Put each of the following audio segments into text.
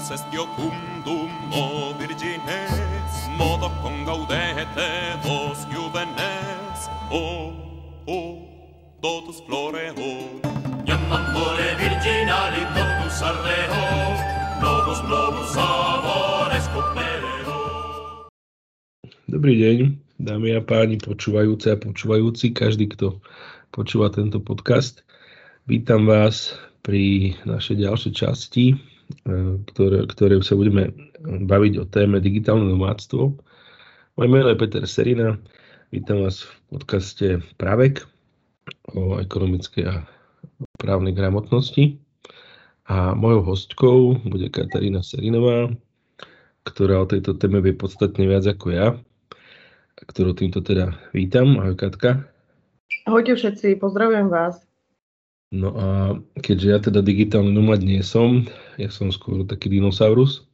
Deus est iocundum o virgines, modo con gaudete vos juvenes, o, o, totus floreo. Iam amore virginali totus ardeo, novus novus amores copereo. Dobrý deň, dámy a páni, počúvajúce a počúvajúci, každý, kto počúva tento podcast. Vítam vás pri našej ďalšej časti, ktoré, ktoré sa budeme baviť o téme digitálne nomádstvo. Moje meno je Peter Serina, vítam vás v podcaste Pravek o ekonomickej a právnej gramotnosti. A mojou hostkou bude Katarína Serinová, ktorá o tejto téme vie podstatne viac ako ja, ktorú týmto teda vítam. Ahoj Katka. Ahojte všetci, pozdravujem vás. No a keďže ja teda digitálny nomad nie som, ja som skôr taký dinosaurus,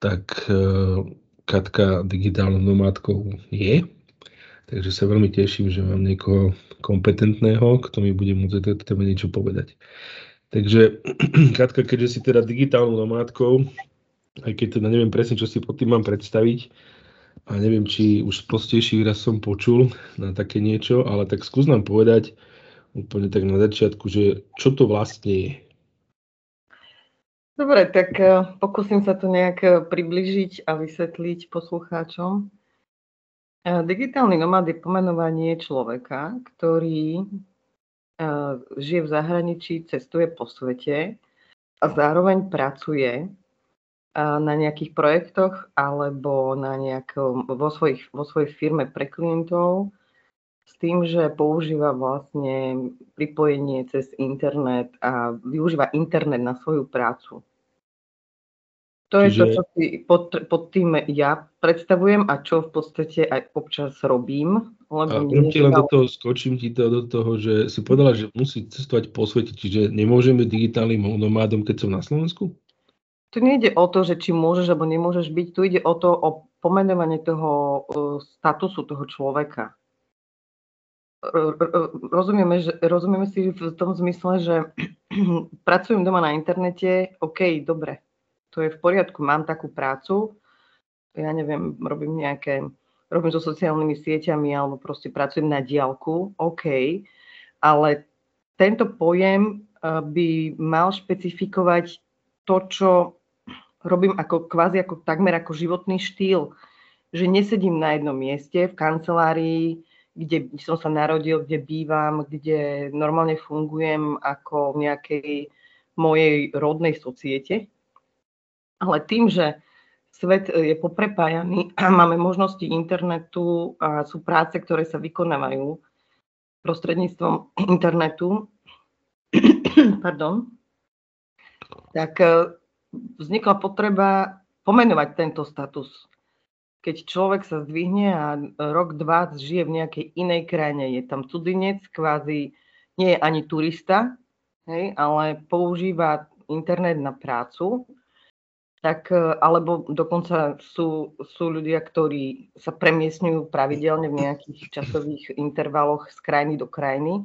tak uh, Katka digitálnou nomádkou je. Takže sa veľmi teším, že mám niekoho kompetentného, kto mi bude môcť o téme niečo povedať. Takže Katka, keďže si teda digitálnou nomádkou, aj keď teda neviem presne, čo si pod tým mám predstaviť, a neviem, či už prostejší výraz som počul na také niečo, ale tak skús nám povedať, úplne tak na začiatku, že čo to vlastne je? Dobre, tak eh, pokúsim sa to nejak eh, približiť a vysvetliť poslucháčom. Eh, digitálny nomad je pomenovanie človeka, ktorý žije v zahraničí, cestuje po svete a zároveň pracuje na nejakých projektoch alebo na nejakom, vo, svojich, vo svojej firme pre klientov s tým, že používa vlastne pripojenie cez internet a využíva internet na svoju prácu. To Čiže... je to, čo si pod, pod tým ja predstavujem a čo v podstate aj občas robím. Lebo a ti len do toho, skočím ti to do toho, že si povedala, že musí cestovať po svete, čiže nemôžem byť digitálnym nomádom, keď som na Slovensku? Tu nejde o to, že či môžeš alebo nemôžeš byť, tu ide o to, o pomenovanie toho uh, statusu toho človeka rozumieme, že, rozumieme si v tom zmysle, že pracujem doma na internete, OK, dobre, to je v poriadku, mám takú prácu, ja neviem, robím nejaké, robím so sociálnymi sieťami alebo proste pracujem na diálku, OK, ale tento pojem eh, by mal špecifikovať to, čo robím ako kvázi ako takmer ako životný štýl, že nesedím na jednom mieste v kancelárii, kde som sa narodil, kde bývam, kde normálne fungujem ako v nejakej mojej rodnej societe. Ale tým, že svet je poprepájaný a máme možnosti internetu a sú práce, ktoré sa vykonávajú prostredníctvom internetu, pardon, tak e, vznikla potreba pomenovať tento status keď človek sa zdvihne a rok, dva žije v nejakej inej krajine, je tam cudzinec, kvázi nie je ani turista, hej, ale používa internet na prácu, tak, e, alebo dokonca sú, sú ľudia, ktorí sa premiesňujú pravidelne v nejakých časových intervaloch z krajiny do krajiny,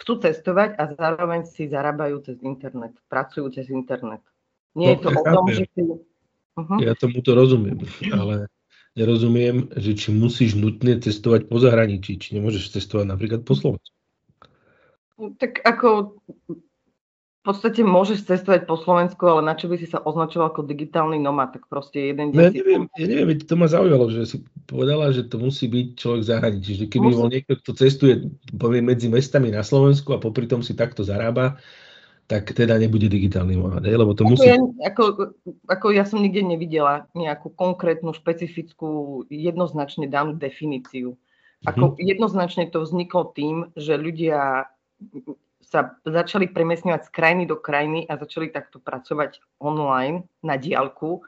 chcú cestovať a zároveň si zarábajú cez internet, pracujú cez internet. Nie no, je to o tom, že si... Uh-huh. Ja tomu to rozumiem, ale nerozumiem, že či musíš nutne cestovať po zahraničí, či nemôžeš cestovať napríklad po Slovensku. Tak ako v podstate môžeš cestovať po Slovensku, ale na čo by si sa označoval ako digitálny nomad, tak proste jeden deň... No, ja neviem, ja neviem, to ma zaujalo, že si povedala, že to musí byť človek v zahraničí, že keby musí... bol niekto, kto cestuje poviem, medzi mestami na Slovensku a popri tom si takto zarába, tak teda nebude digitálny mohad, lebo to musí... Ja, ako, ako ja som nikde nevidela nejakú konkrétnu, špecifickú, jednoznačne danú definíciu. Ako mm-hmm. jednoznačne to vzniklo tým, že ľudia sa začali premiesňovať z krajiny do krajiny a začali takto pracovať online na diálku.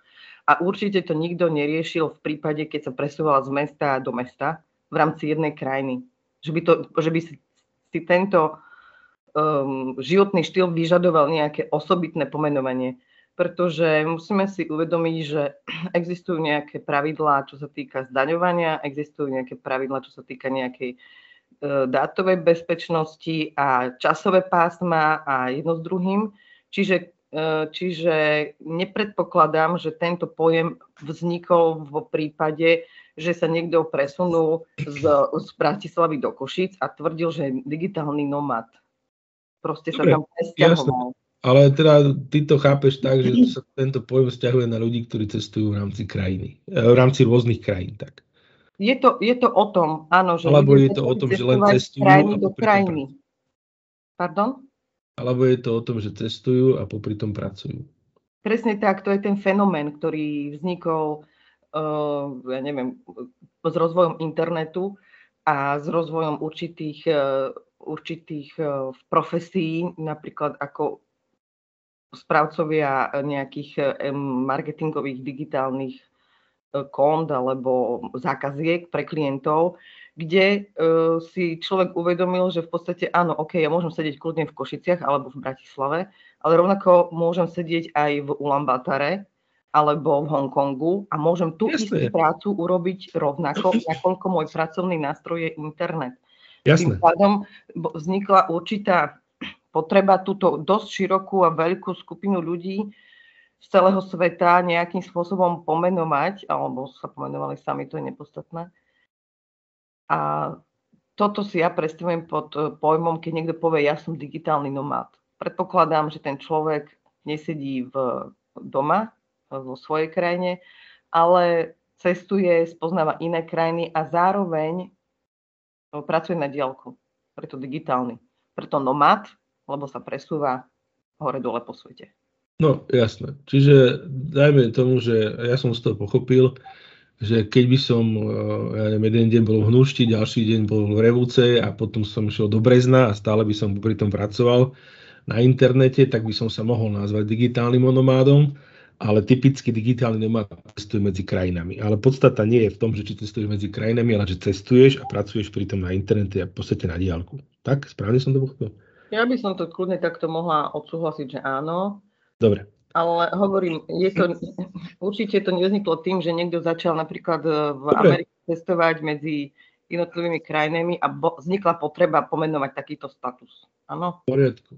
A určite to nikto neriešil v prípade, keď sa presúvala z mesta do mesta v rámci jednej krajiny. Že by, to, že by si tento um, životný štýl vyžadoval nejaké osobitné pomenovanie. Pretože musíme si uvedomiť, že existujú nejaké pravidlá, čo sa týka zdaňovania, existujú nejaké pravidlá, čo sa týka nejakej uh, dátovej bezpečnosti a časové pásma a jedno s druhým. Čiže čiže nepredpokladám, že tento pojem vznikol v prípade, že sa niekto presunul z, z Bratislavy do Košic a tvrdil, že je digitálny nomad. Proste Dobre, sa tam presťahoval. Ale teda ty to chápeš tak, že sa tento pojem vzťahuje na ľudí, ktorí cestujú v rámci krajiny, eh, v rámci rôznych krajín, tak. Je to, je to o tom, áno, že... Alebo je to o tom, že len cestujú krajiny a do krajiny. Pardon? Alebo je to o tom, že cestujú a popri tom pracujú. Presne tak, to je ten fenomén, ktorý vznikol, uh, ja neviem, s rozvojom internetu a s rozvojom určitých, uh, určitých uh, profesí, napríklad ako správcovia nejakých marketingových digitálnych kont alebo zákaziek pre klientov, kde si človek uvedomil, že v podstate áno, ok, ja môžem sedieť kľudne v Košiciach alebo v Bratislave, ale rovnako môžem sedieť aj v Ulaanbátare alebo v Hongkongu a môžem tú istú prácu urobiť rovnako, nakoľko môj pracovný nástroj je internet. Jasne. Tým pádom vznikla určitá potreba túto dosť širokú a veľkú skupinu ľudí z celého sveta nejakým spôsobom pomenovať, alebo sa pomenovali sami, to je nepodstatné. A toto si ja predstavujem pod eh, pojmom, keď niekto povie, ja som digitálny nomád. Predpokladám, že ten človek nesedí v doma, vo svojej krajine, ale cestuje, spoznáva iné krajiny a zároveň pracuje na diálku. Preto digitálny. Preto nomád, lebo sa presúva hore-dole po svete. No, jasné. Čiže dajme tomu, že ja som z toho pochopil, že keď by som, eh, ja neviem, jeden deň bol v Hnušti, ďalší deň bol v Revúce a potom som šiel do Brezna a stále by som pri tom pracoval na internete, tak by som sa mohol nazvať digitálnym nomádom, ale typicky digitálny nomád cestuje medzi krajinami. Ale podstata nie je v tom, že či cestuješ medzi krajinami, ale že cestuješ a pracuješ pri tom na internete a v podstate na diálku. Tak? Správne som to pochopil? Ja by som to kľudne takto mohla odsúhlasiť, že áno. Dobre. Ale hovorím, je to, určite to nevzniklo tým, že niekto začal napríklad e, v Dobre. Amerike cestovať medzi jednotlivými krajinami a bo, vznikla potreba pomenovať takýto status. Áno? V poriadku.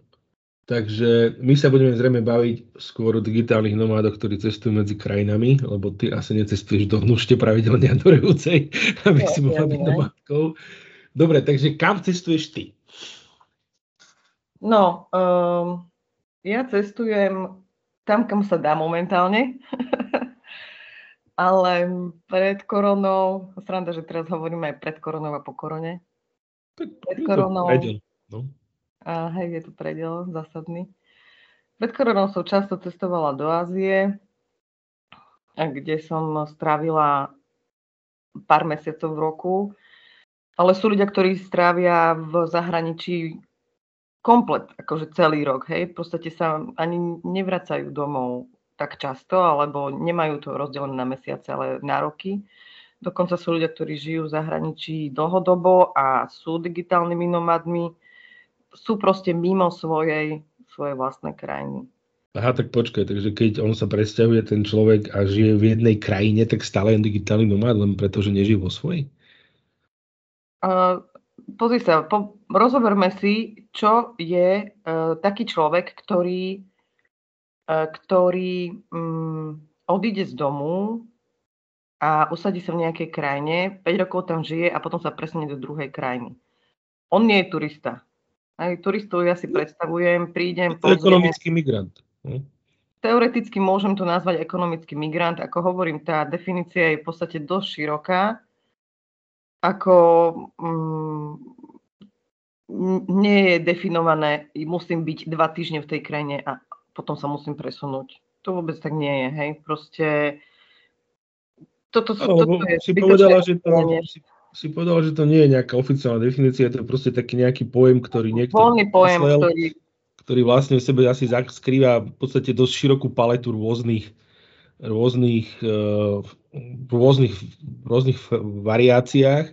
Takže my sa budeme zrejme baviť skôr o digitálnych nomádoch, ktorí cestujú medzi krajinami, lebo ty asi necestuješ do hnušte pravidelne a do Revúcej, aby si mohla byť nomádkou. Dobre, takže kam cestuješ ty? No, um, ja cestujem tam, kam sa dá momentálne. Ale pred koronou, sranda, že teraz hovoríme aj pred koronou a po korone. Pred koronou. No. A hej, je tu predel zásadný. Pred koronou som často cestovala do Ázie, kde som strávila pár mesiacov v roku. Ale sú ľudia, ktorí strávia v zahraničí komplet, akože celý rok, hej, v podstate sa ani nevracajú domov tak často, alebo nemajú to rozdelené na mesiace, ale na roky. Dokonca sú ľudia, ktorí žijú v zahraničí dlhodobo a sú digitálnymi nomadmi, sú proste mimo svojej, svojej vlastnej krajiny. Aha, tak počkaj, takže keď on sa presťahuje, ten človek a žije v jednej krajine, tak stále je digitálny nomad, len preto, že nežije vo svojej? Uh, pozri sa, po, rozoberme si, čo je uh, taký človek, ktorý, uh, ktorý um, odíde z domu a usadí sa v nejakej krajine, 5 rokov tam žije a potom sa presunie do druhej krajiny. On nie je turista. Aj turistov ja si predstavujem, prídem... To je ekonomický migrant. Hm? Teoreticky môžem to nazvať ekonomický migrant. Ako hovorím, tá definícia je v podstate dosť široká ako mm, nie je definované, musím byť dva týždne v tej krajine a potom sa musím presunúť. To vôbec tak nie je, hej. Proste toto, no, toto je si povedala, že to, si, si povedala, že to nie je nejaká oficiálna definícia, to je proste taký nejaký pojem, ktorý niekto Voľný pojem, myslel, ktorý... ktorý vlastne v sebe asi skrýva v podstate dosť širokú paletu rôznych rôznych, uh, rôznych, rôznych variáciách.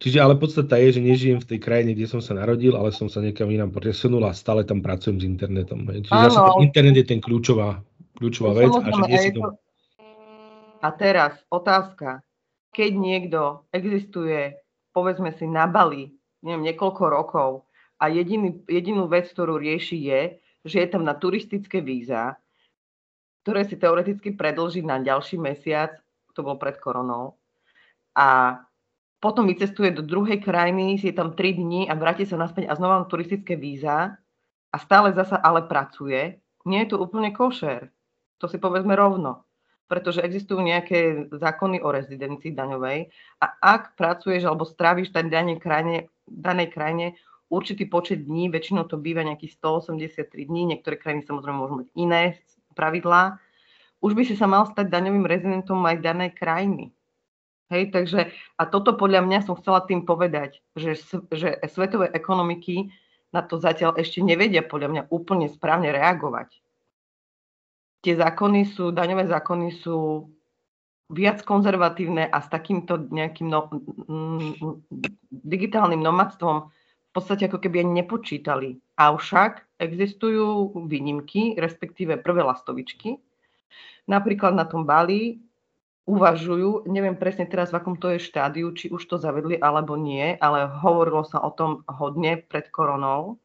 Čiže ale podstata je, že nežijem v tej krajine, kde som sa narodil, ale som sa niekam inám presunul a stále tam pracujem s internetom. Čiže Áno. zase ten internet je ten kľúčová, kľúčová vec. A, že nie si to... a teraz otázka. Keď niekto existuje, povedzme si, na Bali, neviem, niekoľko rokov a jediný, jedinú vec, ktorú rieši je, že je tam na turistické víza, ktoré si teoreticky predlží na ďalší mesiac, to bolo pred koronou, a potom vycestuje do druhej krajiny, si je tam 3 dní a vráti sa naspäť a znova má turistické víza a stále zasa ale pracuje, nie je to úplne košer. To si povedzme rovno. Pretože existujú nejaké zákony o rezidencii daňovej a ak pracuješ alebo stráviš v danej krajine, danej krajine určitý počet dní, väčšinou to býva nejakých 183 dní, niektoré krajiny samozrejme môžu mať iné pravidlá, už by si sa mal stať daňovým rezidentom aj danej krajiny. Hej, takže, a toto podľa mňa som chcela tým povedať, že, že svetové ekonomiky na to zatiaľ ešte nevedia podľa mňa úplne správne reagovať. Tie zákony sú, daňové zákony sú viac konzervatívne a s takýmto nejakým no, digitálnym nomadstvom v podstate ako keby ani nepočítali. Avšak existujú výnimky, respektíve prvé lastovičky. Napríklad na tom Bali uvažujú, neviem presne teraz v akom to je štádiu, či už to zavedli alebo nie, ale hovorilo sa o tom hodne pred koronou,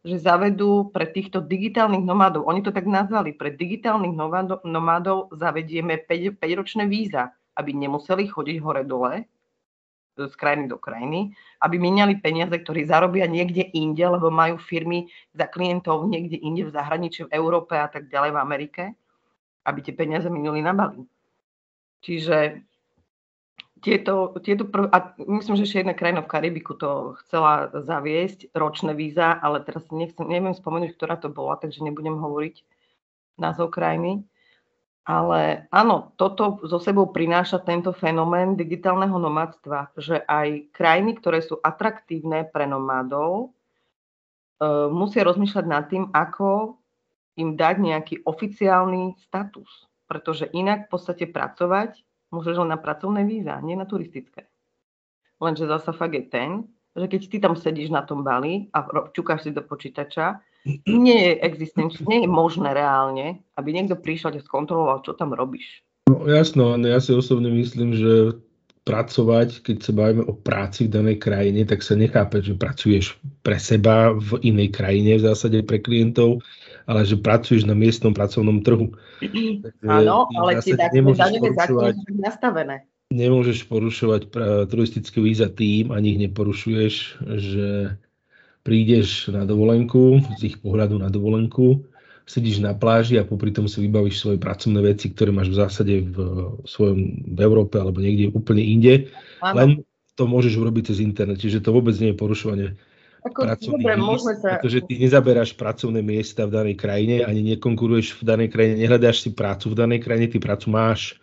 že zavedú pre týchto digitálnych nomádov, oni to tak nazvali, pre digitálnych nomádov zavedieme 5, 5-ročné víza, aby nemuseli chodiť hore-dole z krajiny do krajiny, aby miniali peniaze, ktorí zarobia niekde inde, lebo majú firmy za klientov niekde inde v zahraničí, v Európe a tak ďalej v Amerike, aby tie peniaze minuli na Bali. Čiže tieto, tieto prv, a myslím, že ešte jedna krajina v Karibiku to chcela zaviesť, ročné víza, ale teraz nechcem, neviem spomenúť, ktorá to bola, takže nebudem hovoriť názov krajiny. Ale áno, toto zo sebou prináša tento fenomén digitálneho nomadstva, že aj krajiny, ktoré sú atraktívne pre nomádov, e, musia rozmýšľať nad tým, ako im dať nejaký oficiálny status pretože inak v podstate pracovať môžeš len na pracovné víza, nie na turistické. Lenže zasa fakt je ten, že keď ty tam sedíš na tom bali a čukáš si do počítača, nie je existenčné, nie je možné reálne, aby niekto prišiel a skontroloval, čo tam robíš. No jasno, ja si osobne myslím, že pracovať, keď sa bavíme o práci v danej krajine, tak sa nechápe, že pracuješ pre seba v inej krajine, v zásade pre klientov, ale že pracuješ na miestnom pracovnom trhu. Áno, ale tie daňové zákony sú nastavené. Nemôžeš porušovať turistické víza tým, ani ich neporušuješ, že prídeš na dovolenku, z ich pohľadu na dovolenku, sedíš na pláži a popri tom si vybavíš svoje pracovné veci, ktoré máš v zásade v svojom v Európe alebo niekde úplne inde. Áno. Len to môžeš urobiť cez internet, čiže to vôbec nie je porušovanie ako, dobre, môžeme sa... pretože ty nezaberáš pracovné miesta v danej krajine, ani nekonkuruješ v danej krajine, nehľadáš si prácu v danej krajine, ty prácu máš,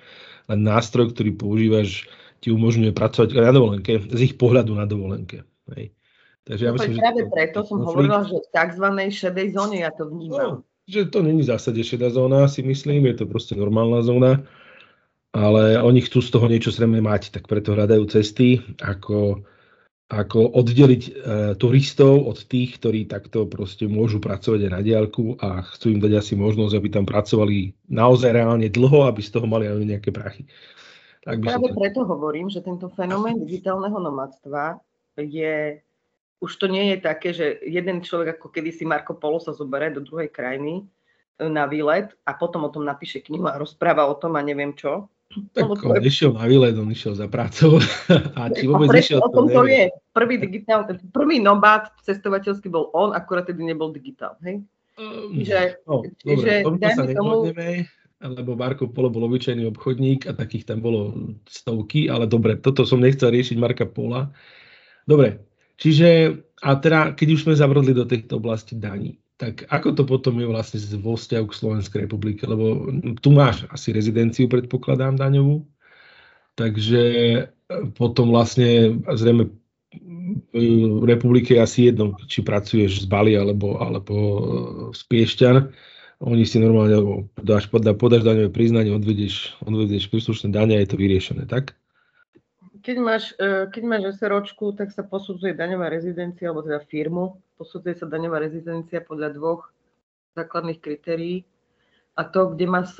len nástroj, ktorý používaš, ti umožňuje pracovať na dovolenke, z ich pohľadu na dovolenke. Hej. Takže ja no, myslím, práve že preto som konflikt... hovorila, že v tzv. šedej zóne ja to vnímam. No, že to není v zásade šedá zóna, si myslím, je to proste normálna zóna, ale oni chcú z toho niečo zrejme mať, tak preto hľadajú cesty, ako ako oddeliť e, turistov od tých, ktorí takto proste môžu pracovať aj na diálku a chcú im dať asi možnosť, aby tam pracovali naozaj reálne dlho, aby z toho mali aj nejaké prachy. Tak by Práve to... preto hovorím, že tento fenomén digitálneho nomadstva je, už to nie je také, že jeden človek, ako kedysi Marko Polo sa zoberie do druhej krajiny e, na výlet a potom o tom napíše knihu a rozpráva o tom a neviem čo, tak on išiel na výlet, on išiel za prácou. A či vôbec išiel, to, to je. Prvý digitál, prvý nomád cestovateľský bol on, akurát tedy nebol digitál. Hej? Um, že, no, že dobre, sa tomu... lebo Marko Polo bol obyčajný obchodník a takých tam bolo stovky, ale dobre, toto som nechcel riešiť Marka Pola. Dobre, čiže a teda, keď už sme zavrodli do tejto oblasti daní, tak ako to potom je vlastne vo vzťahu k Slovenskej republike? Lebo tu máš asi rezidenciu, predpokladám, daňovú. Takže e, potom vlastne zrejme v republike je asi jedno, či pracuješ z Bali alebo, alebo e, z Piešťan. Oni si normálne podáš, podáš daňové priznanie, odvedieš, odvedieš príslušné dane a je to vyriešené, tak? Keď máš, e, keď máš SROčku, tak sa posudzuje daňová rezidencia, alebo teda firmu. Posudzuje sa daňová rezidencia podľa dvoch základných kritérií. A to, kde má e,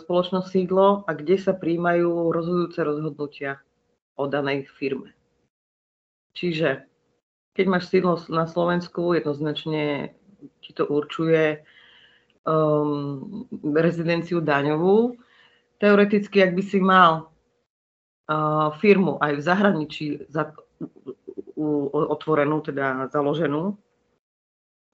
spoločnosť sídlo a kde sa príjmajú rozhodujúce rozhodnutia o danej firme. Čiže keď máš sídlo na Slovensku, jednoznačne ti to určuje um, rezidenciu daňovú. Teoreticky, ak by si mal firmu aj v zahraničí otvorenú, teda založenú,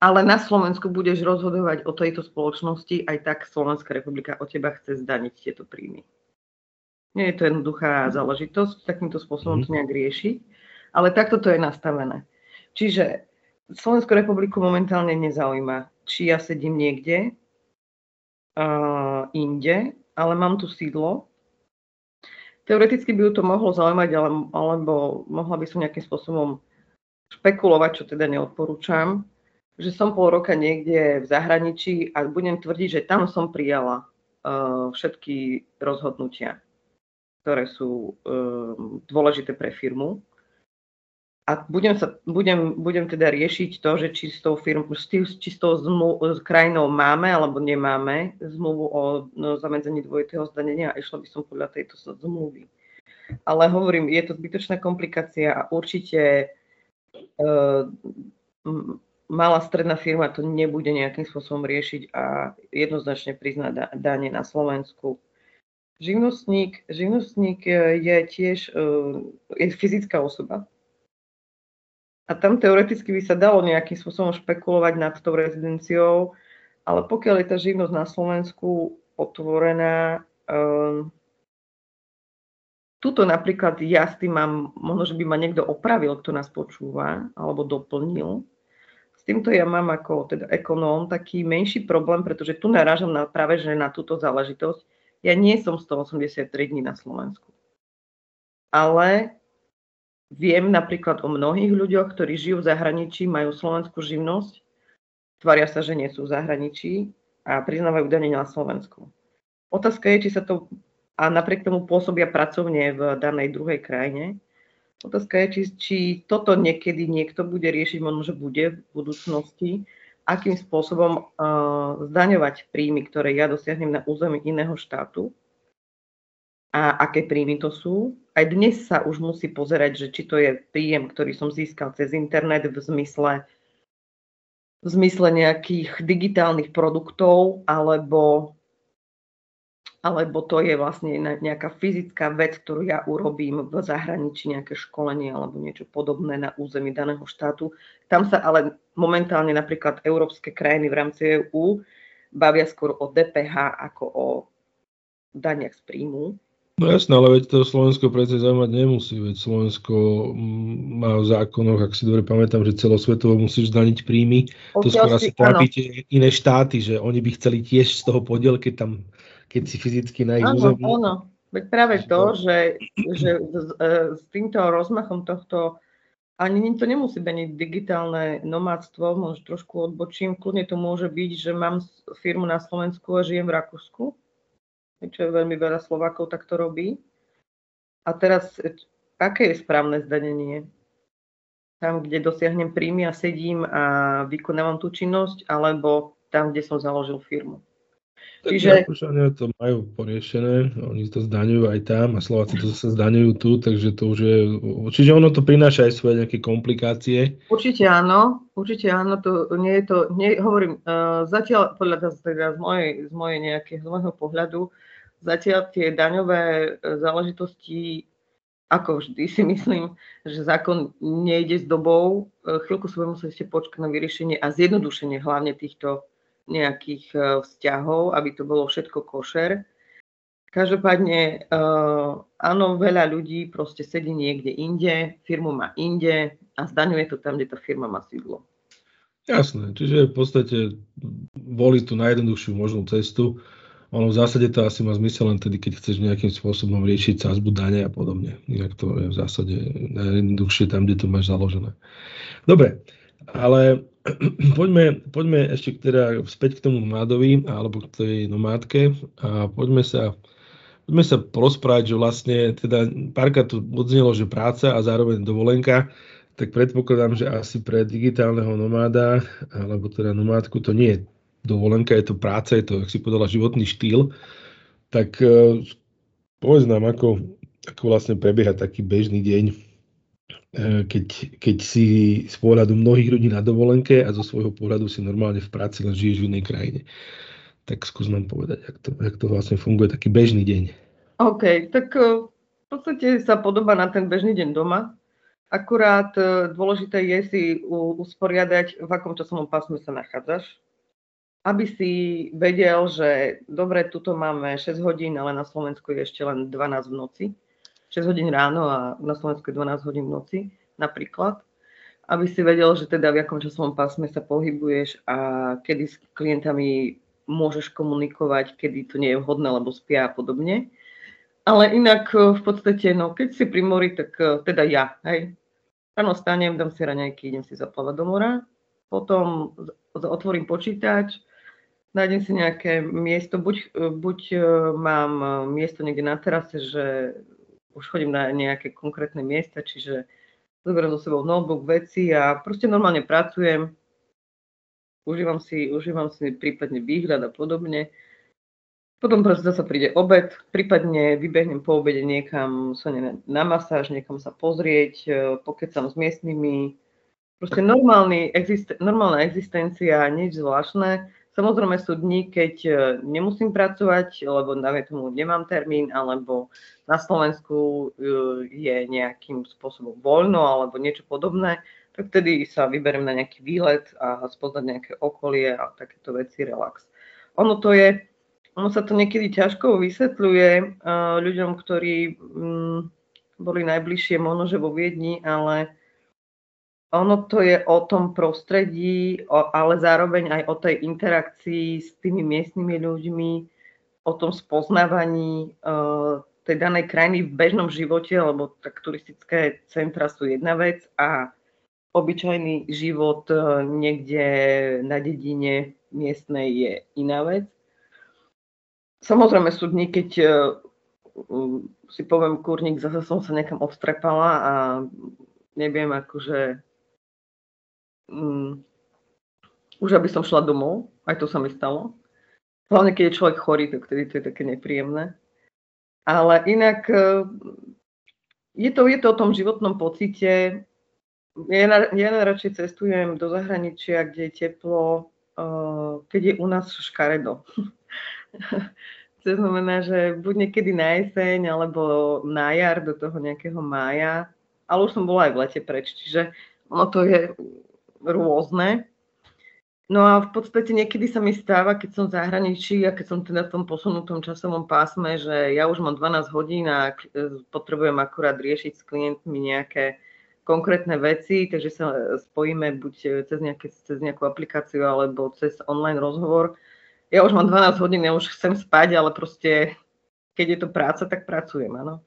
ale na Slovensku budeš rozhodovať o tejto spoločnosti, aj tak Slovenská republika od teba chce zdaniť tieto príjmy. Nie je to jednoduchá záležitosť, takýmto spôsobom to mhm. nejak riešiť, ale takto to je nastavené. Čiže Slovenskú republiku momentálne nezaujíma, či ja sedím niekde uh, inde, ale mám tu sídlo. Teoreticky by ju to mohlo zaujímať, ale, alebo mohla by som nejakým spôsobom špekulovať, čo teda neodporúčam, že som pol roka niekde v zahraničí a budem tvrdiť, že tam som prijala uh, všetky rozhodnutia, ktoré sú uh, dôležité pre firmu a budem, sa, budem, budem teda riešiť to, že či s tou, firm, či s tou zmluv, s krajinou máme alebo nemáme zmluvu o no, zamedzení dvojitého zdanenia a išla by som podľa tejto zmluvy. Ale hovorím, je to zbytočná komplikácia a určite uh, malá stredná firma to nebude nejakým spôsobom riešiť a jednoznačne priznať dane na Slovensku. Živnostník, živnostník je tiež uh, je fyzická osoba, a tam teoreticky by sa dalo nejakým spôsobom špekulovať nad tou rezidenciou, ale pokiaľ je tá živnosť na Slovensku otvorená, um, tuto napríklad ja s tým mám, možno, že by ma niekto opravil, kto nás počúva, alebo doplnil. S týmto ja mám ako teda ekonóm taký menší problém, pretože tu narážam na, práve že na túto záležitosť. Ja nie som 183 dní na Slovensku. Ale Viem napríklad o mnohých ľuďoch, ktorí žijú v zahraničí, majú slovenskú živnosť, tvária sa, že nie sú v zahraničí a priznávajú dane na Slovensku. Otázka je, či sa to, a napriek tomu pôsobia pracovne v danej druhej krajine, otázka je, či, či toto niekedy niekto bude riešiť, možno, že bude v budúcnosti, akým spôsobom uh, zdaňovať príjmy, ktoré ja dosiahnem na území iného štátu a aké príjmy to sú. Aj dnes sa už musí pozerať, že či to je príjem, ktorý som získal cez internet v zmysle, v zmysle nejakých digitálnych produktov, alebo, alebo to je vlastne nejaká fyzická vec, ktorú ja urobím v zahraničí, nejaké školenie alebo niečo podobné na území daného štátu. Tam sa ale momentálne napríklad európske krajiny v rámci EU bavia skôr o DPH ako o daniach z príjmu No jasné, ale veď to Slovensko predsa zaujímať nemusí, veď Slovensko mm, má v zákonoch, ak si dobre pamätám, že celosvetovo musíš zdaniť príjmy. to skôr asi trápite iné štáty, že oni by chceli tiež z toho podiel, keď tam, keď si fyzicky na ich území. Áno, veď práve to, že, že s, e, s týmto rozmachom tohto ani to nemusí byť digitálne nomádstvo, možno trošku odbočím, kľudne to môže byť, že mám firmu na Slovensku a žijem v Rakúsku čo je veľmi veľa Slovákov takto robí. A teraz, aké je správne zdanenie? Tam, kde dosiahnem príjmy a sedím a vykonávam tú činnosť, alebo tam, kde som založil firmu. Tak Čiže... Rakúšania to majú poriešené, oni to zdaňujú aj tam a Slováci to zase zdaňujú tu, takže to už je... Čiže ono to prináša aj svoje nejaké komplikácie. Určite áno, určite áno, to nie je to, nie, hovorím, uh, zatiaľ podľa teda z mojej, z mojej nejakého, z môjho pohľadu, Zatiaľ tie daňové e, záležitosti, ako vždy si myslím, že zákon nejde s dobou. E, chvíľku sa budeme musieť ešte počkať na vyriešenie a zjednodušenie hlavne týchto nejakých e, vzťahov, aby to bolo všetko košer. Každopádne, áno, veľa ľudí proste sedí niekde inde, firmu má inde a zdaňuje to tam, kde tá firma má sídlo. Jasné, čiže v podstate volí tú najjednoduchšiu možnú cestu ono v zásade to asi má zmysel len tedy, keď chceš nejakým spôsobom riešiť sázbu dane a podobne. Inak to je v zásade najjednoduchšie tam, kde to máš založené. Dobre, ale poďme, poďme ešte teda späť k tomu nomádovi alebo k tej nomádke a poďme sa, poďme sa porozprávať, že vlastne teda párka tu odznelo, že práca a zároveň dovolenka, tak predpokladám, že asi pre digitálneho nomáda alebo teda nomádku to nie je dovolenka, je to práca, je to, ak si povedala, životný štýl, tak uh, povedz nám, ako, ako vlastne prebieha taký bežný deň e, keď, keď si z pohľadu mnohých ľudí na dovolenke a zo svojho pohľadu si normálne v práci len žiješ v inej krajine. Tak skús nám povedať, jak to, jak to vlastne funguje, taký bežný deň. OK, tak e, v podstate sa podobá na ten bežný deň doma. Akurát dôležité je si usporiadať, v akom časovom pásme sa nachádzaš aby si vedel, že dobre, tuto máme 6 hodín, ale na Slovensku je ešte len 12 v noci. 6 hodín ráno a na Slovensku je 12 hodín v noci napríklad. Aby si vedel, že teda v akom časovom pásme sa pohybuješ a kedy s klientami môžeš komunikovať, kedy to nie je vhodné, lebo spia a podobne. Ale inak eh, v podstate, no keď si pri mori, tak eh, teda ja, hej. Ráno stanem, dám si raňajky, idem si zaplávať do mora, potom otvorím počítač, nájdem si nejaké miesto, buď, buď e, mám e, miesto niekde na terase, že už chodím na nejaké konkrétne miesta, čiže zoberiem so sebou notebook, veci a proste normálne pracujem, užívam si, užívam si prípadne výhľad a podobne. Potom proste zase príde obed, prípadne vybehnem po obede niekam sa na, na masáž, niekam sa pozrieť, e, pokecam s miestnymi. Proste normálny, existen, normálna existencia, nič zvláštne Samozrejme sú dni, keď e, nemusím pracovať, lebo dajme tomu nemám termín, alebo na Slovensku e, je nejakým spôsobom voľno alebo niečo podobné, tak vtedy sa vyberiem na nejaký výlet a spoznať nejaké okolie a takéto veci, relax. Ono to je, ono sa to niekedy ťažko vysvetľuje uh, ľuďom, ktorí um, boli najbližšie možno, že vo Viedni, ale ono to je o tom prostredí, ale zároveň aj o tej interakcii s tými miestnymi ľuďmi, o tom spoznávaní uh, tej danej krajiny v bežnom živote, lebo tak turistické centra sú jedna vec a obyčajný život uh, niekde na dedine miestnej je iná vec. Samozrejme sú dni, keď uh, si poviem kurník, zase som sa niekam odstrepala a neviem akože um, už aby som šla domov, aj to sa mi stalo. Hlavne, keď je človek chorý, tak vtedy to je také nepríjemné. Ale inak e, je to, je to o tom životnom pocite. Ja, ja najradšej cestujem do zahraničia, kde je teplo, e, keď je u nás škaredo. to znamená, že buď niekedy na jeseň, alebo na jar do toho nejakého mája, ale už som bola aj v lete preč, čiže ono to je rôzne. No a v podstate niekedy sa mi stáva, keď som v zahraničí a keď som teda v tom posunutom časovom pásme, že ja už mám 12 hodín a e, potrebujem akurát riešiť s klientmi nejaké konkrétne veci, takže sa spojíme buď cez, nejaké, cez nejakú aplikáciu alebo cez online rozhovor. Ja už mám 12 hodín, ja už chcem spať, ale proste keď je to práca, tak pracujem, áno.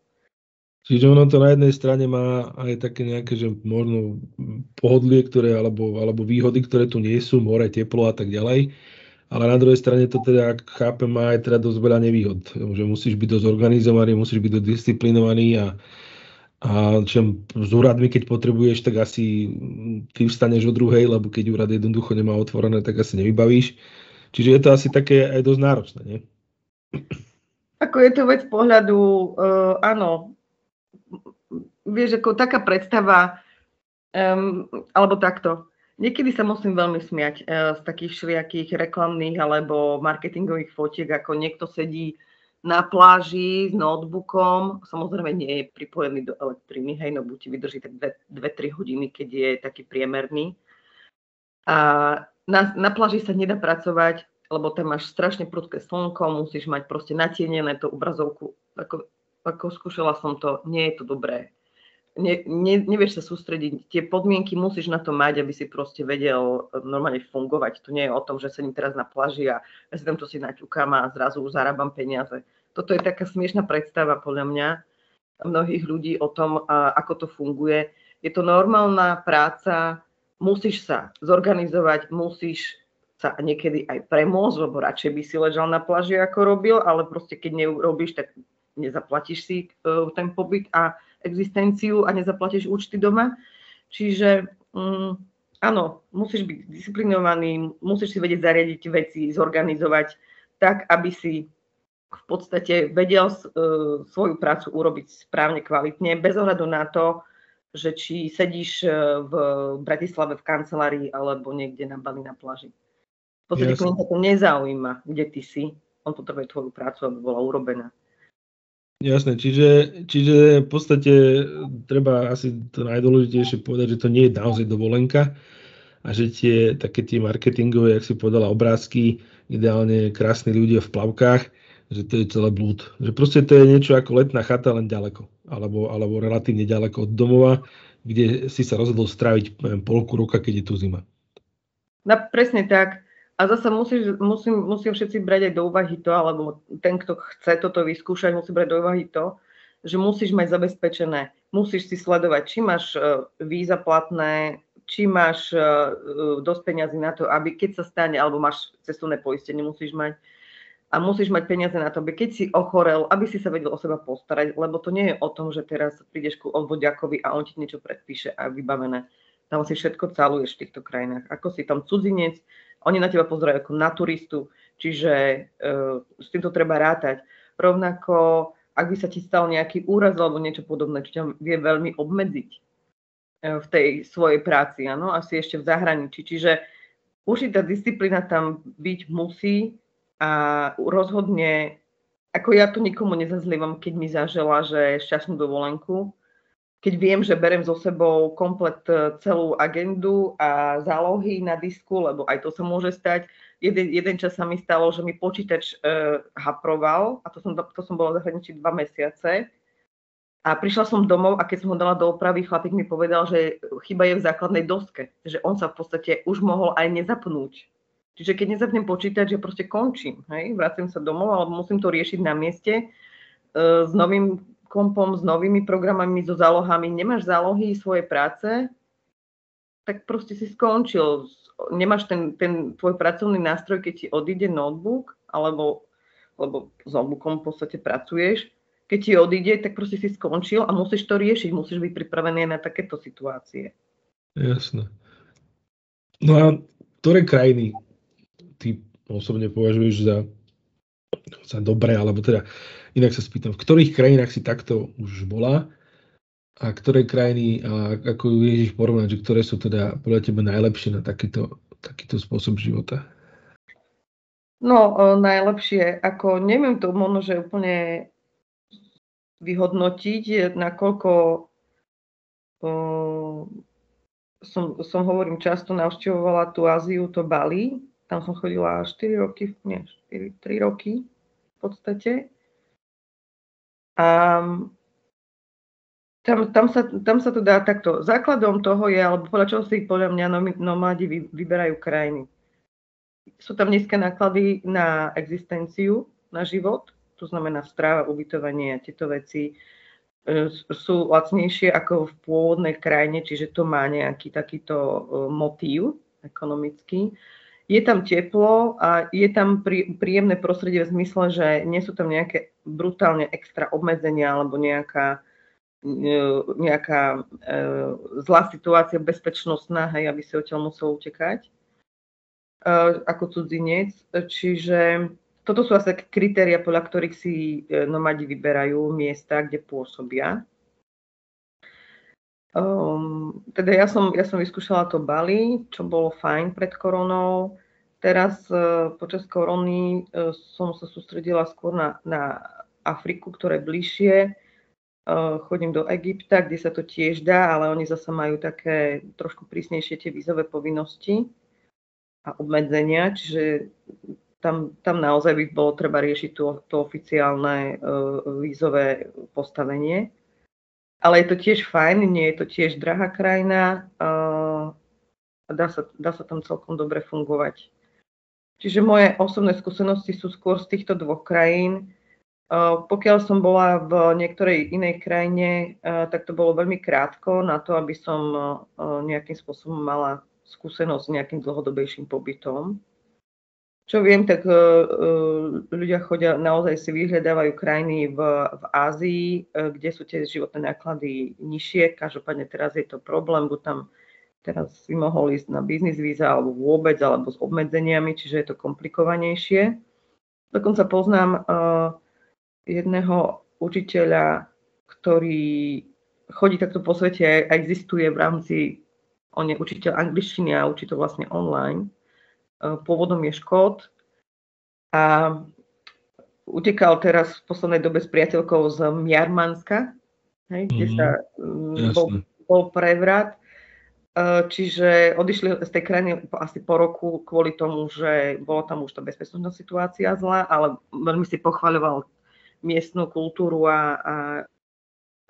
Čiže ono to na jednej strane má aj také nejaké, že možno pohodlie, ktoré, alebo, alebo výhody, ktoré tu nie sú, more, teplo a tak ďalej. Ale na druhej strane to teda, ak chápem, má aj teda dosť veľa nevýhod. Že musíš byť dosť organizovaný, musíš byť dosť disciplinovaný a, a čem s úradmi, keď potrebuješ, tak asi ty vstaneš o druhej, lebo keď úrad jednoducho nemá otvorené, tak asi nevybavíš. Čiže je to asi také aj dosť náročné, nie? Ako je to vec pohľadu, uh, áno, vieš, ako taká predstava, um, alebo takto. Niekedy sa musím veľmi smiať uh, z takých všelijakých reklamných alebo marketingových fotiek, ako niekto sedí na pláži s notebookom, samozrejme nie je pripojený do elektriny, hej, no buď ti vydrží tak 2-3 hodiny, keď je taký priemerný. A na, na pláži sa nedá pracovať, lebo tam máš strašne prudké slnko, musíš mať proste natienené tú obrazovku, ako ako skúšala som to, nie je to dobré. Ne, ne, nevieš sa sústrediť, tie podmienky musíš na to mať, aby si proste vedel e, normálne fungovať. To nie je o tom, že sedím teraz na plaži a ja si tam to si naťukám a zrazu zarábam peniaze. Toto je taká smiešná predstava podľa mňa mnohých ľudí o tom, ako to funguje. Je to normálna práca, musíš sa zorganizovať, musíš sa niekedy aj premôcť, lebo radšej by si ležal na plaži, ako robil, ale proste keď neurobíš, tak nezaplatíš si uh, ten pobyt a existenciu a nezaplatíš účty doma. Čiže um, áno, musíš byť disciplinovaný, musíš si vedieť zariadiť veci, zorganizovať tak, aby si v podstate vedel uh, svoju prácu urobiť správne, kvalitne, bez ohľadu na to, že či sedíš e, v Bratislave v kancelárii alebo niekde na Bali na pláži. V podstate klienta to nezaujíma, kde ty si. On potrebuje tvoju prácu, aby bola urobená. Jasné, čiže, čiže v podstate treba asi to najdôležitejšie povedať, že to nie je naozaj dovolenka a že tie také tie marketingové, jak si povedala, obrázky, ideálne krásni ľudia v plavkách, že to je celé blúd. Že proste to je niečo ako letná chata len ďaleko, alebo, alebo relatívne ďaleko od domova, kde si sa rozhodol stráviť neviem, polku roka, keď je tu zima. No, presne tak. A zase musíš, musím, musia všetci brať aj do úvahy to, alebo ten, kto chce toto vyskúšať, musí brať do úvahy to, že musíš mať zabezpečené, musíš si sledovať, či máš uh, víza platné, či máš uh, dosť peniazy na to, aby keď sa stane, alebo máš cestovné poistenie, musíš mať, a musíš mať peniaze na to, aby keď si ochorel, aby si sa vedel o seba postarať, lebo to nie je o tom, že teraz prídeš ku odvodiakovi a on ti niečo predpíše a vybavené. Tam si všetko caluješ v týchto krajinách. Ako si tam cudzinec, oni na teba pozerajú ako na turistu, čiže uh, s týmto treba rátať. Rovnako, ak by sa ti stal nejaký úraz alebo niečo podobné, čo ťa vie veľmi obmedziť uh, v tej svojej práci, áno, asi ešte v zahraničí. Čiže určitá disciplína tam byť musí a rozhodne, ako ja tu nikomu nezazlievam, keď mi zažela, že šťastnú dovolenku, keď viem, že berem so sebou komplet e, celú agendu a zálohy na disku, lebo aj to sa môže stať. Jeden, jeden čas sa mi stalo, že mi počítač uh, haproval a to som, to som bola v zahraničí dva mesiace. A prišla som domov a keď som ho dala do opravy, chlapík mi povedal, že chyba je v základnej doske, že on sa v podstate už mohol aj nezapnúť. Čiže keď nezapnem počítač, že proste končím, hej, vracím sa domov, alebo musím to riešiť na mieste uh, s novým kompom, s novými programami, so zálohami, nemáš zálohy svojej práce, tak proste si skončil. Nemáš ten, ten tvoj pracovný nástroj, keď ti odíde notebook, alebo lebo s notebookom v podstate pracuješ, keď ti odíde, tak proste si skončil a musíš to riešiť, musíš byť pripravený na takéto situácie. Jasné. No a ktoré krajiny ty osobne považuješ za, za dobré, alebo teda Inak sa spýtam, v ktorých krajinách si takto už bola a ktoré krajiny, a ako vieš porovnať, že ktoré sú teda podľa teba najlepšie na takýto, takýto spôsob života? No, najlepšie, ako neviem to možno, že úplne vyhodnotiť, nakoľko uh, som, som hovorím, často navštevovala tú Áziu, to Bali, tam som chodila 4 roky, nie, 4, 3 roky v podstate. A tam, tam, sa, tam sa to dá takto. Základom toho je, alebo podľa čoho si podľa mňa nomádi vy, vyberajú krajiny. Sú tam nízke náklady na existenciu, na život, to znamená stráva, ubytovanie a tieto veci e, sú lacnejšie ako v pôvodnej krajine, čiže to má nejaký takýto e, motív ekonomický je tam teplo a je tam prí, príjemné prostredie v zmysle, že nie sú tam nejaké brutálne extra obmedzenia alebo nejaká, e, nejaká e, zlá situácia bezpečnostná, hej, aby si odtiaľ musel utekať e, ako cudzinec. Čiže toto sú asi kritéria, podľa ktorých si nomadi vyberajú miesta, kde pôsobia. Um, teda ja som, ja som vyskúšala to Bali, čo bolo fajn pred koronou. Teraz uh, počas korony uh, som sa sústredila skôr na, na Afriku, ktoré je bližšie. Uh, chodím do Egypta, kde sa to tiež dá, ale oni zase majú také trošku prísnejšie tie vízové povinnosti a obmedzenia, čiže tam, tam naozaj by bolo treba riešiť to, to oficiálne vízové postavenie ale je to tiež fajn, nie je to tiež drahá krajina a dá sa, dá sa tam celkom dobre fungovať. Čiže moje osobné skúsenosti sú skôr z týchto dvoch krajín. Pokiaľ som bola v niektorej inej krajine, tak to bolo veľmi krátko na to, aby som nejakým spôsobom mala skúsenosť s nejakým dlhodobejším pobytom. Čo viem, tak ľudia chodia, naozaj si vyhľadávajú krajiny v, v Ázii, kde sú tie životné náklady nižšie. Každopádne teraz je to problém, bo tam teraz si mohol ísť na biznis víza alebo vôbec, alebo s obmedzeniami, čiže je to komplikovanejšie. Dokonca poznám uh, jedného učiteľa, ktorý chodí takto po svete a existuje v rámci, on je učiteľ angličtiny a učí to vlastne online. E, pôvodom je Škót a utekal teraz v poslednej dobe s priateľkou z Mjarmanska, hej, kde mm-hmm. sa um, bol, bol prevrat. E, čiže odišli z tej krajiny asi po roku kvôli tomu, že bolo tam už tá bezpečnostná situácia zlá, ale veľmi si pochvaľoval miestnú kultúru a, a,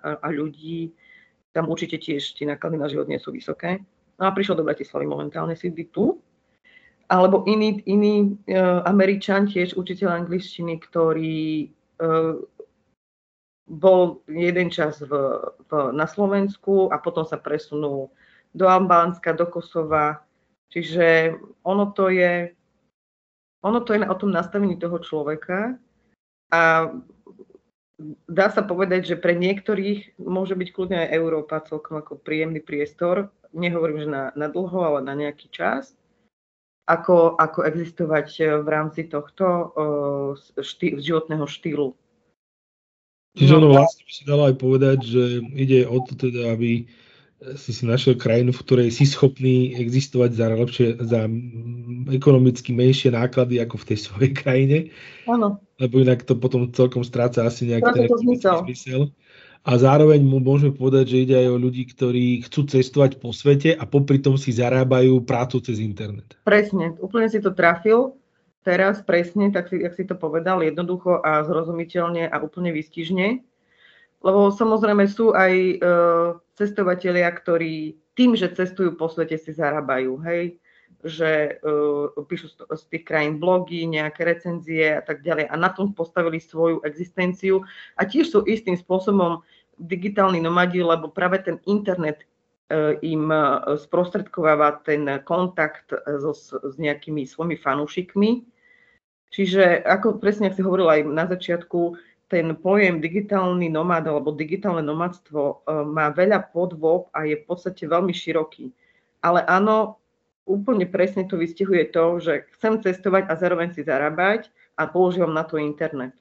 a ľudí. Tam určite tiež tie náklady na život nie sú vysoké. No a prišiel do Bratislavy momentálne sídli tu. Alebo iný, iný uh, Američan, tiež učiteľ angličtiny, ktorý uh, bol jeden čas v, v, na Slovensku a potom sa presunul do Albánska, do Kosova. Čiže ono to je, ono to je o tom nastavení toho človeka a dá sa povedať, že pre niektorých môže byť kľudne aj Európa celkom ako príjemný priestor. Nehovorím, že na, na dlho, ale na nejaký čas. Ako, ako existovať v rámci tohto štý, životného štýlu. Čiže no, ono vlastne by sa dalo aj povedať, že ide o to teda, aby si si našiel krajinu, v ktorej si schopný existovať za, lepšie, za ekonomicky menšie náklady ako v tej svojej krajine. Áno. Lebo inak to potom celkom stráca asi nejaký ten zmysel. A zároveň mu môžeme povedať, že ide aj o ľudí, ktorí chcú cestovať po svete a popri tom si zarábajú prácu cez internet. Presne, úplne si to trafil. Teraz presne, tak si, jak si to povedal, jednoducho a zrozumiteľne a úplne vystižne lebo samozrejme sú aj e, cestovatelia, ktorí tým, že cestujú po svete, si zarábajú, hej, že e, píšu z, z tých krajín blogy, nejaké recenzie a tak ďalej. A na tom postavili svoju existenciu. A tiež sú istým spôsobom digitálni nomadi, lebo práve ten internet e, im e, sprostredkováva ten kontakt so, s nejakými svojimi fanúšikmi. Čiže ako presne, ak si hovoril aj na začiatku, ten pojem digitálny nomád alebo digitálne nomadstvo e, má veľa podvob a je v podstate veľmi široký. Ale áno, úplne presne to vystihuje to, že chcem cestovať a zároveň si zarábať a používam na to internet.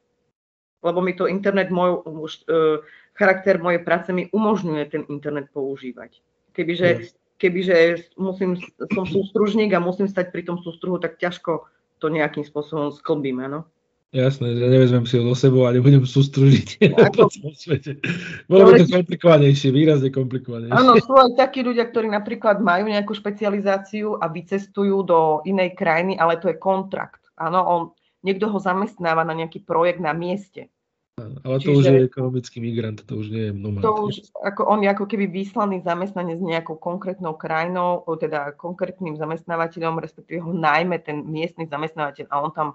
Lebo mi to internet, môj, uh, charakter mojej práce mi umožňuje ten internet používať. Kebyže, kebyže musím, som sústružník a musím stať pri tom sústruhu, tak ťažko to nejakým spôsobom sklbím, áno. Jasné, že nevezmem si ho do sebou a nebudem sústružiť po celom svete. Bolo by to komplikovanejšie, výrazne komplikovanejšie. Áno, sú aj takí ľudia, ktorí napríklad majú nejakú špecializáciu a vycestujú do inej krajiny, ale to je kontrakt. Áno, on, niekto ho zamestnáva na nejaký projekt na mieste. Ale to Čiže, už je ekonomický migrant, to už nie je nomad. To už, ako on je ako keby vyslaný zamestnanec s nejakou konkrétnou krajinou, teda konkrétnym zamestnávateľom, respektíve ho najmä ten miestny zamestnávateľ a on tam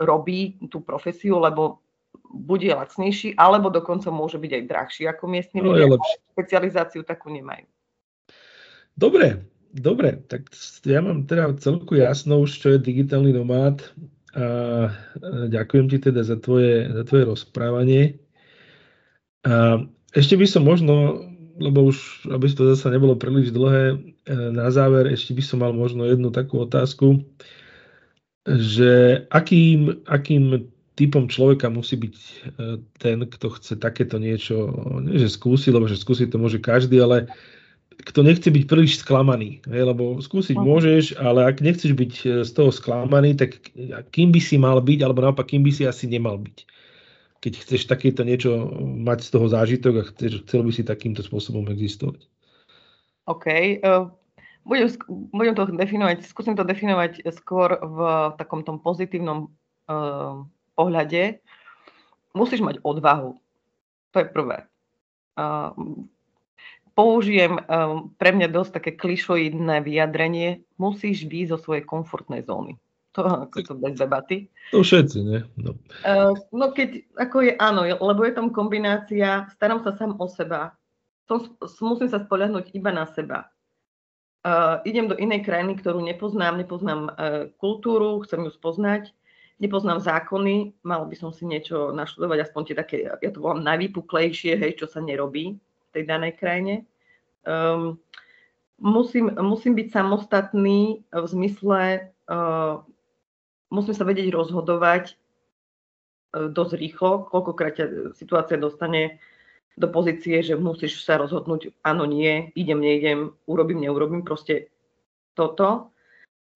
robí tú profesiu, lebo bude lacnejší, alebo dokonca môže byť aj drahší ako miestny no, ľudia, špecializáciu takú nemajú. Dobre, dobre, tak ja mám teda celku jasno už, čo je digitálny nomád a ďakujem ti teda za tvoje, za tvoje rozprávanie. A ešte by som možno, lebo už, aby to zase nebolo príliš dlhé, e, na záver ešte by som mal možno jednu takú otázku že akým, akým typom človeka musí byť e, ten, kto chce takéto niečo, nie že skúsiť, lebo že skúsiť to môže každý, ale kto nechce byť príliš sklamaný, hej, lebo skúsiť okay. môžeš, ale ak nechceš byť e, z toho sklamaný, tak kým by si mal byť, alebo naopak kým by si asi nemal byť. Keď chceš takéto niečo mať z toho zážitok a chceš, chcel by si takýmto spôsobom existovať. OK. Uh, budem, budem to definovať, skúsim to definovať skôr v takom tom pozitívnom uh, pohľade. Musíš mať odvahu. To je prvé. Uh, použijem uh, pre mňa dosť také klišoidné vyjadrenie. Musíš výjsť zo svojej komfortnej zóny. To ako to bez debaty. To všetci, nie? No. Uh, no keď, ako je áno, lebo je tam kombinácia, starám sa sám o seba, som, musím sa spoľahnúť iba na seba Uh, idem do inej krajiny, ktorú nepoznám, nepoznám uh, kultúru, chcem ju spoznať, nepoznám zákony, mal by som si niečo naštudovať, aspoň tie také, ja to volám najvypuklejšie, hej, čo sa nerobí v tej danej krajine. Um, musím, musím byť samostatný v zmysle, uh, musím sa vedieť rozhodovať uh, dosť rýchlo, koľkokrát ťa situácia dostane do pozície, že musíš sa rozhodnúť, áno, nie, idem, neidem, urobím, neurobím, proste toto.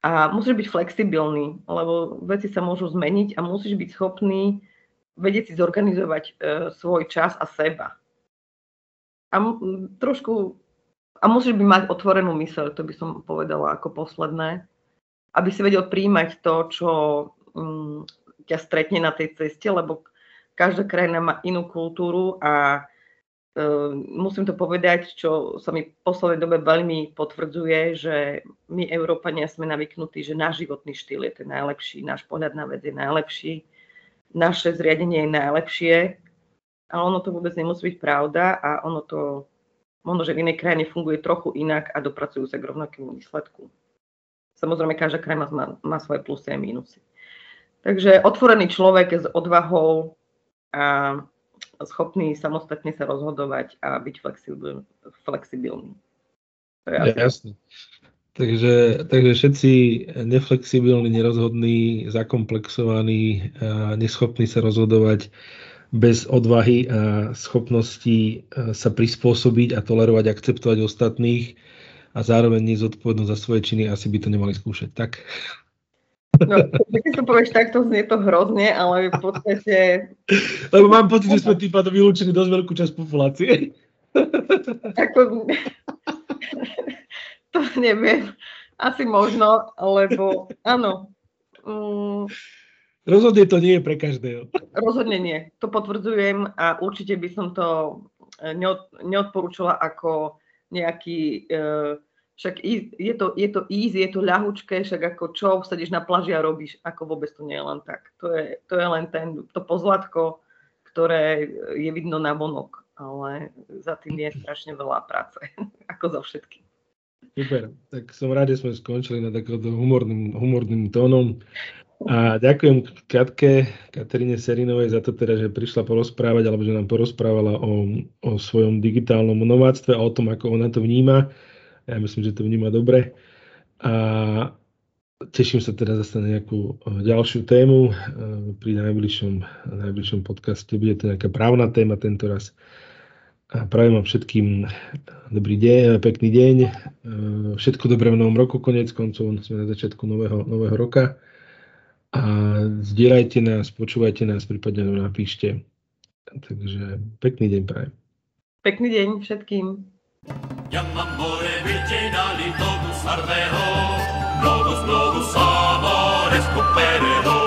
A musíš byť flexibilný, lebo veci sa môžu zmeniť a musíš byť schopný vedieť si zorganizovať e, svoj čas a seba. A m, trošku, a musíš by mať otvorenú myseľ, to by som povedala ako posledné, aby si vedel príjmať to, čo m, ťa stretne na tej ceste, lebo každá krajina má inú kultúru a musím to povedať, čo sa mi v poslednej dobe veľmi potvrdzuje, že my, Európania, sme navyknutí, že náš životný štýl je ten najlepší, náš pohľad na vec je najlepší, naše zriadenie je najlepšie, ale ono to vôbec nemusí byť pravda a ono to, možno, že v inej krajine funguje trochu inak a dopracujú sa k rovnakému výsledku. Samozrejme, každá krajina má, má svoje plusy a mínusy. Takže otvorený človek s odvahou a schopný samostatne sa rozhodovať a byť flexibil, flexibilný. Jasne. Takže, takže všetci neflexibilní, nerozhodní, zakomplexovaní, neschopní sa rozhodovať bez odvahy a schopnosti sa prispôsobiť a tolerovať, akceptovať ostatných a zároveň nezodpovednosť za svoje činy, asi by to nemali skúšať. Tak. No, keď to povieš takto, znie to hrozne, ale v podstate... Lebo mám pocit, že sme tým pádom vylúčili dosť veľkú časť populácie. Ako... to neviem. Asi možno, lebo áno. Mm, Rozhodne to nie je pre každého. Rozhodne nie. To potvrdzujem a určite by som to neodporúčala ako nejaký uh, však je to, je to easy, je to ľahučké, však ako čo sedíš na plaži a robíš, ako vôbec to nie je len tak. To je, to je len ten, to pozlatko, ktoré je vidno na vonok, ale za tým je strašne veľa práce, ako za všetkým. Super, tak som rád, že sme skončili na takýmto humorným, humorným tónom. A ďakujem Katke, Katerine Serinovej za to teda, že prišla porozprávať, alebo že nám porozprávala o, o svojom digitálnom nováctve a o tom, ako ona to vníma. Ja myslím, že to vníma dobre. A teším sa teda zase na nejakú eh, ďalšiu tému. Eh, pri najbližšom, najbližšom podcaste bude to nejaká právna téma tento raz. A prajem vám všetkým dobrý deň, pekný deň, všetko dobré v novom roku, konec koncov, sme na začiatku nového, nového roka. A zdieľajte nás, počúvajte nás, prípadne nám napíšte. Takže pekný deň prajem. Pekný deň všetkým. Jamamore virginali togus ardeo, novus novus amores cuperero.